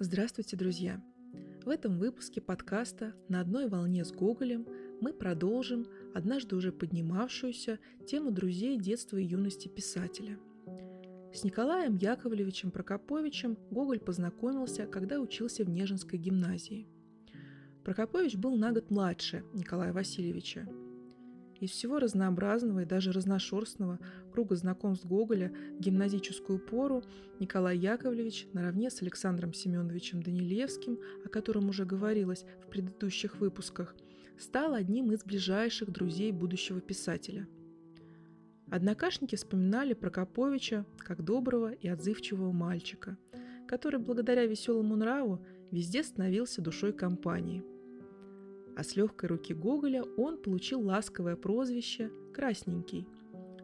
Здравствуйте, друзья! В этом выпуске подкаста «На одной волне с Гоголем» мы продолжим однажды уже поднимавшуюся тему друзей детства и юности писателя. С Николаем Яковлевичем Прокоповичем Гоголь познакомился, когда учился в Нежинской гимназии. Прокопович был на год младше Николая Васильевича – из всего разнообразного и даже разношерстного круга знакомств Гоголя в гимназическую пору Николай Яковлевич наравне с Александром Семеновичем Данилевским, о котором уже говорилось в предыдущих выпусках, стал одним из ближайших друзей будущего писателя. Однокашники вспоминали Прокоповича как доброго и отзывчивого мальчика, который благодаря веселому нраву везде становился душой компании – а с легкой руки Гоголя он получил ласковое прозвище «Красненький»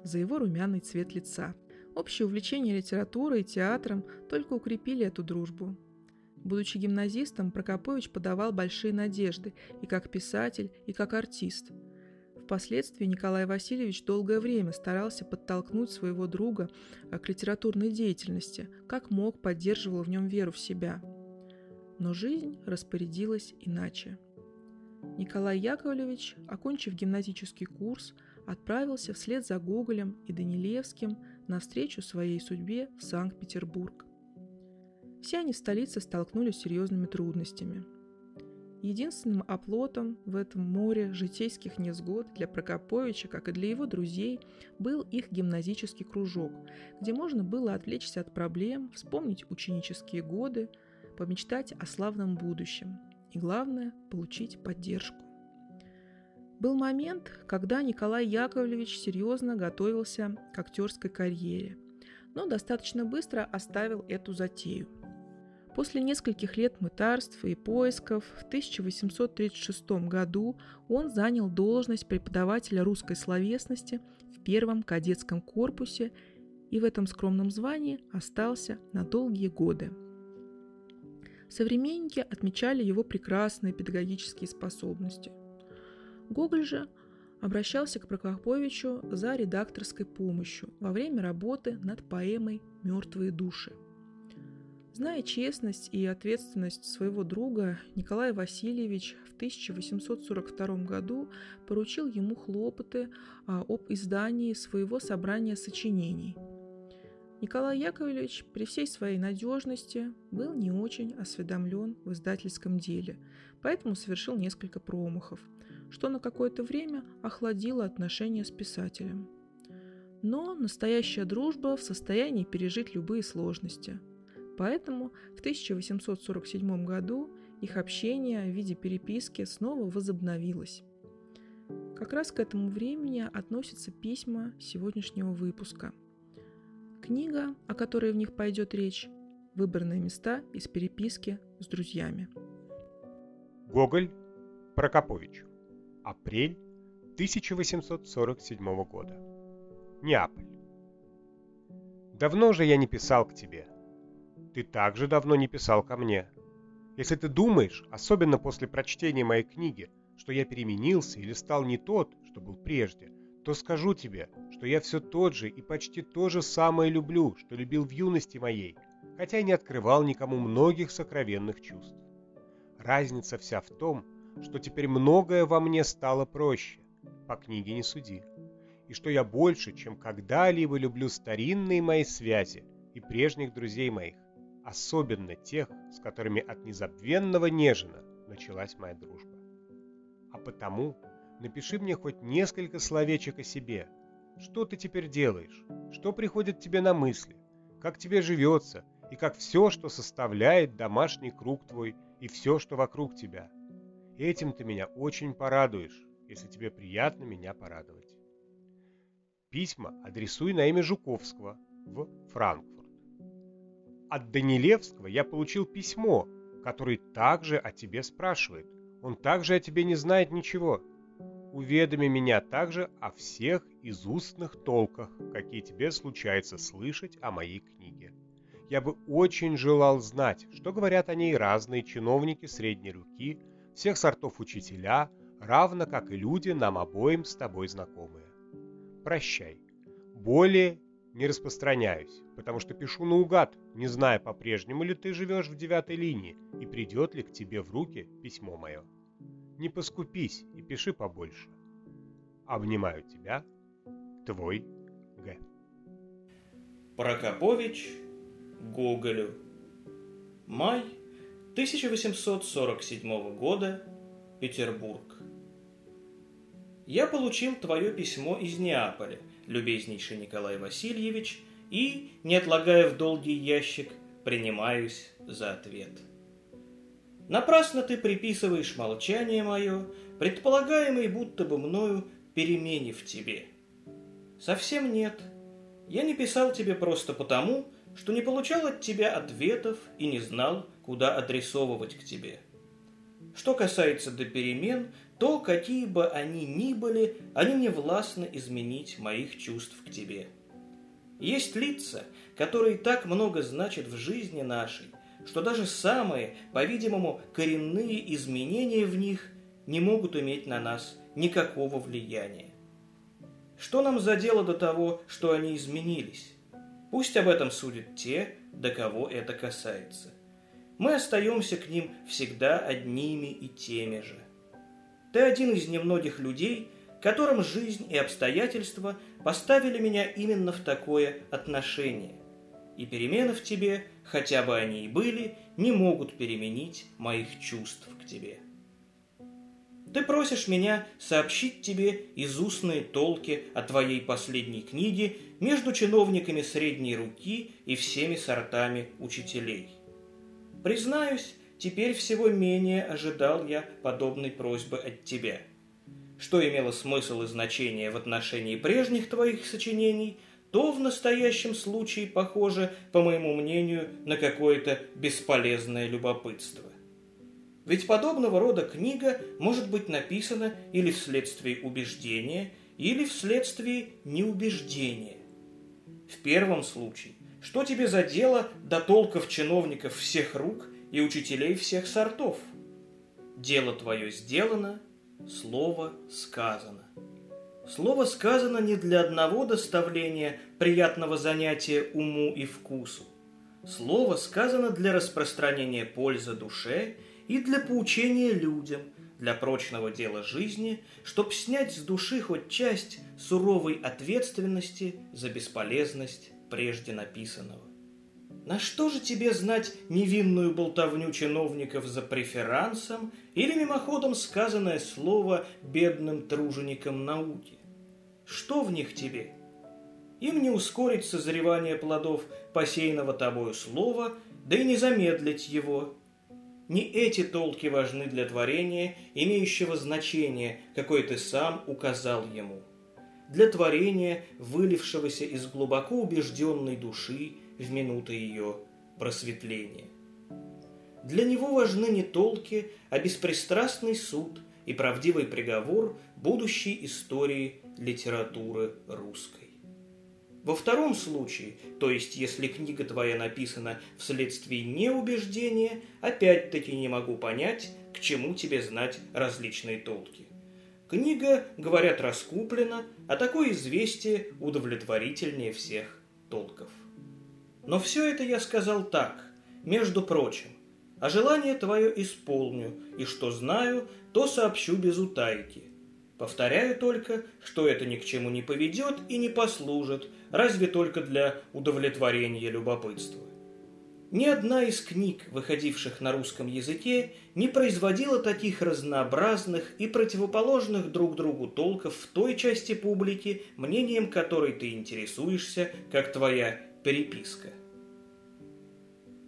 за его румяный цвет лица. Общее увлечение литературой и театром только укрепили эту дружбу. Будучи гимназистом, Прокопович подавал большие надежды и как писатель, и как артист. Впоследствии Николай Васильевич долгое время старался подтолкнуть своего друга к литературной деятельности, как мог поддерживал в нем веру в себя. Но жизнь распорядилась иначе. Николай Яковлевич, окончив гимназический курс, отправился вслед за Гоголем и Данилевским навстречу своей судьбе в Санкт-Петербург. Все они в столице столкнулись с серьезными трудностями. Единственным оплотом в этом море житейских незгод для Прокоповича, как и для его друзей, был их гимназический кружок, где можно было отвлечься от проблем, вспомнить ученические годы, помечтать о славном будущем – и, главное, получить поддержку. Был момент, когда Николай Яковлевич серьезно готовился к актерской карьере, но достаточно быстро оставил эту затею. После нескольких лет мытарств и поисков в 1836 году он занял должность преподавателя русской словесности в первом кадетском корпусе и в этом скромном звании остался на долгие годы – Современники отмечали его прекрасные педагогические способности. Гоголь же обращался к Прокоповичу за редакторской помощью во время работы над поэмой «Мертвые души». Зная честность и ответственность своего друга, Николай Васильевич в 1842 году поручил ему хлопоты а, об издании своего собрания сочинений – Николай Яковлевич при всей своей надежности был не очень осведомлен в издательском деле, поэтому совершил несколько промахов, что на какое-то время охладило отношения с писателем. Но настоящая дружба в состоянии пережить любые сложности. Поэтому в 1847 году их общение в виде переписки снова возобновилось. Как раз к этому времени относятся письма сегодняшнего выпуска – Книга, о которой в них пойдет речь, выбранные места из переписки с друзьями. Гоголь Прокопович. Апрель 1847 года. Неаполь. Давно же я не писал к тебе. Ты также давно не писал ко мне. Если ты думаешь, особенно после прочтения моей книги, что я переменился или стал не тот, что был прежде, то скажу тебе, что я все тот же и почти то же самое люблю, что любил в юности моей, хотя и не открывал никому многих сокровенных чувств. Разница вся в том, что теперь многое во мне стало проще, по книге не суди, и что я больше, чем когда-либо люблю старинные мои связи и прежних друзей моих, особенно тех, с которыми от незабвенного нежина началась моя дружба. А потому напиши мне хоть несколько словечек о себе. Что ты теперь делаешь? Что приходит тебе на мысли? Как тебе живется? И как все, что составляет домашний круг твой и все, что вокруг тебя? Этим ты меня очень порадуешь, если тебе приятно меня порадовать. Письма адресуй на имя Жуковского в Франкфурт. От Данилевского я получил письмо, который также о тебе спрашивает. Он также о тебе не знает ничего уведоми меня также о всех изустных толках, какие тебе случается слышать о моей книге. Я бы очень желал знать, что говорят о ней разные чиновники средней руки, всех сортов учителя, равно как и люди нам обоим с тобой знакомые. Прощай. Более не распространяюсь, потому что пишу наугад, не зная, по-прежнему ли ты живешь в девятой линии и придет ли к тебе в руки письмо мое. Не поскупись и пиши побольше. Обнимаю тебя, твой Г. Прокопович Гоголю. Май 1847 года. Петербург. Я получил твое письмо из Неаполя, любезнейший Николай Васильевич, и, не отлагая в долгий ящик, принимаюсь за ответ. Напрасно ты приписываешь молчание мое, предполагаемый будто бы мною перемене в тебе. Совсем нет. Я не писал тебе просто потому, что не получал от тебя ответов и не знал, куда адресовывать к тебе. Что касается до перемен, то, какие бы они ни были, они не властны изменить моих чувств к тебе. Есть лица, которые так много значат в жизни нашей, что даже самые, по-видимому, коренные изменения в них не могут иметь на нас никакого влияния. Что нам за дело до того, что они изменились? Пусть об этом судят те, до кого это касается. Мы остаемся к ним всегда одними и теми же. Ты один из немногих людей, которым жизнь и обстоятельства поставили меня именно в такое отношение. И перемены в тебе, хотя бы они и были, не могут переменить моих чувств к тебе. Ты просишь меня сообщить тебе изустные толки о твоей последней книге между чиновниками средней руки и всеми сортами учителей. Признаюсь, теперь всего менее ожидал я подобной просьбы от тебя. Что имело смысл и значение в отношении прежних твоих сочинений, то в настоящем случае похоже, по моему мнению, на какое-то бесполезное любопытство. Ведь подобного рода книга может быть написана или вследствие убеждения, или вследствие неубеждения. В первом случае, что тебе за дело до толков чиновников всех рук и учителей всех сортов? Дело твое сделано, слово сказано. Слово сказано не для одного доставления приятного занятия уму и вкусу. Слово сказано для распространения пользы душе и для поучения людям, для прочного дела жизни, чтоб снять с души хоть часть суровой ответственности за бесполезность прежде написанного. На что же тебе знать невинную болтовню чиновников за преферансом или мимоходом сказанное слово бедным труженикам науки? Что в них тебе? Им не ускорить созревание плодов посеянного тобою слова, да и не замедлить его, не эти толки важны для творения, имеющего значение, какое ты сам указал ему. Для творения, вылившегося из глубоко убежденной души в минуты ее просветления. Для него важны не толки, а беспристрастный суд и правдивый приговор будущей истории литературы русской. Во втором случае, то есть если книга твоя написана вследствие неубеждения, опять-таки не могу понять, к чему тебе знать различные толки. Книга, говорят, раскуплена, а такое известие удовлетворительнее всех толков. Но все это я сказал так, между прочим, а желание твое исполню, и что знаю, то сообщу без утайки. Повторяю только, что это ни к чему не поведет и не послужит, разве только для удовлетворения любопытства. Ни одна из книг, выходивших на русском языке, не производила таких разнообразных и противоположных друг другу толков в той части публики, мнением которой ты интересуешься, как твоя переписка.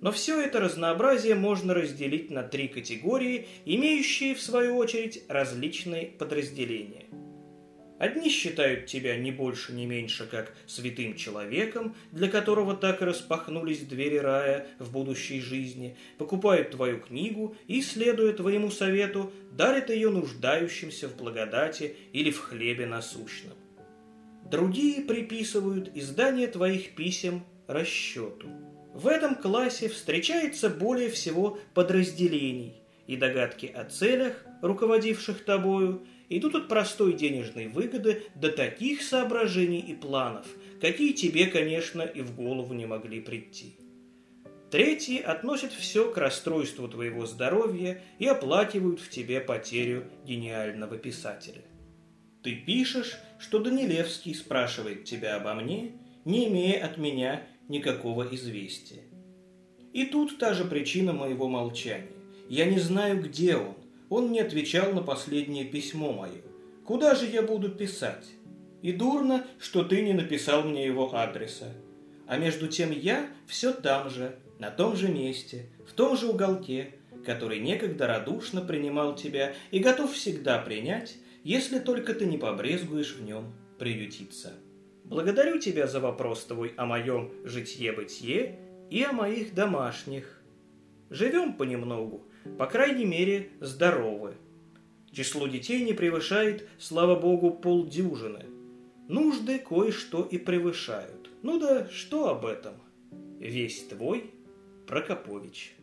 Но все это разнообразие можно разделить на три категории, имеющие, в свою очередь, различные подразделения – Одни считают тебя не больше, не меньше, как святым человеком, для которого так и распахнулись двери рая в будущей жизни, покупают твою книгу и, следуя твоему совету, дарят ее нуждающимся в благодати или в хлебе насущном. Другие приписывают издание твоих писем расчету. В этом классе встречается более всего подразделений, и догадки о целях руководивших тобою, идут от простой денежной выгоды до таких соображений и планов, какие тебе, конечно, и в голову не могли прийти. Третьи относят все к расстройству твоего здоровья и оплакивают в тебе потерю гениального писателя. Ты пишешь, что Данилевский спрашивает тебя обо мне, не имея от меня никакого известия. И тут та же причина моего молчания. Я не знаю, где он. Он не отвечал на последнее письмо мое. Куда же я буду писать? И дурно, что ты не написал мне его адреса. А между тем я все там же, на том же месте, в том же уголке, который некогда радушно принимал тебя и готов всегда принять, если только ты не побрезгуешь в нем приютиться. Благодарю тебя за вопрос твой о моем житье-бытие и о моих домашних. Живем понемногу, по крайней мере, здоровы. Число детей не превышает, слава богу, полдюжины. Нужды кое-что и превышают. Ну да что об этом? Весь твой Прокопович.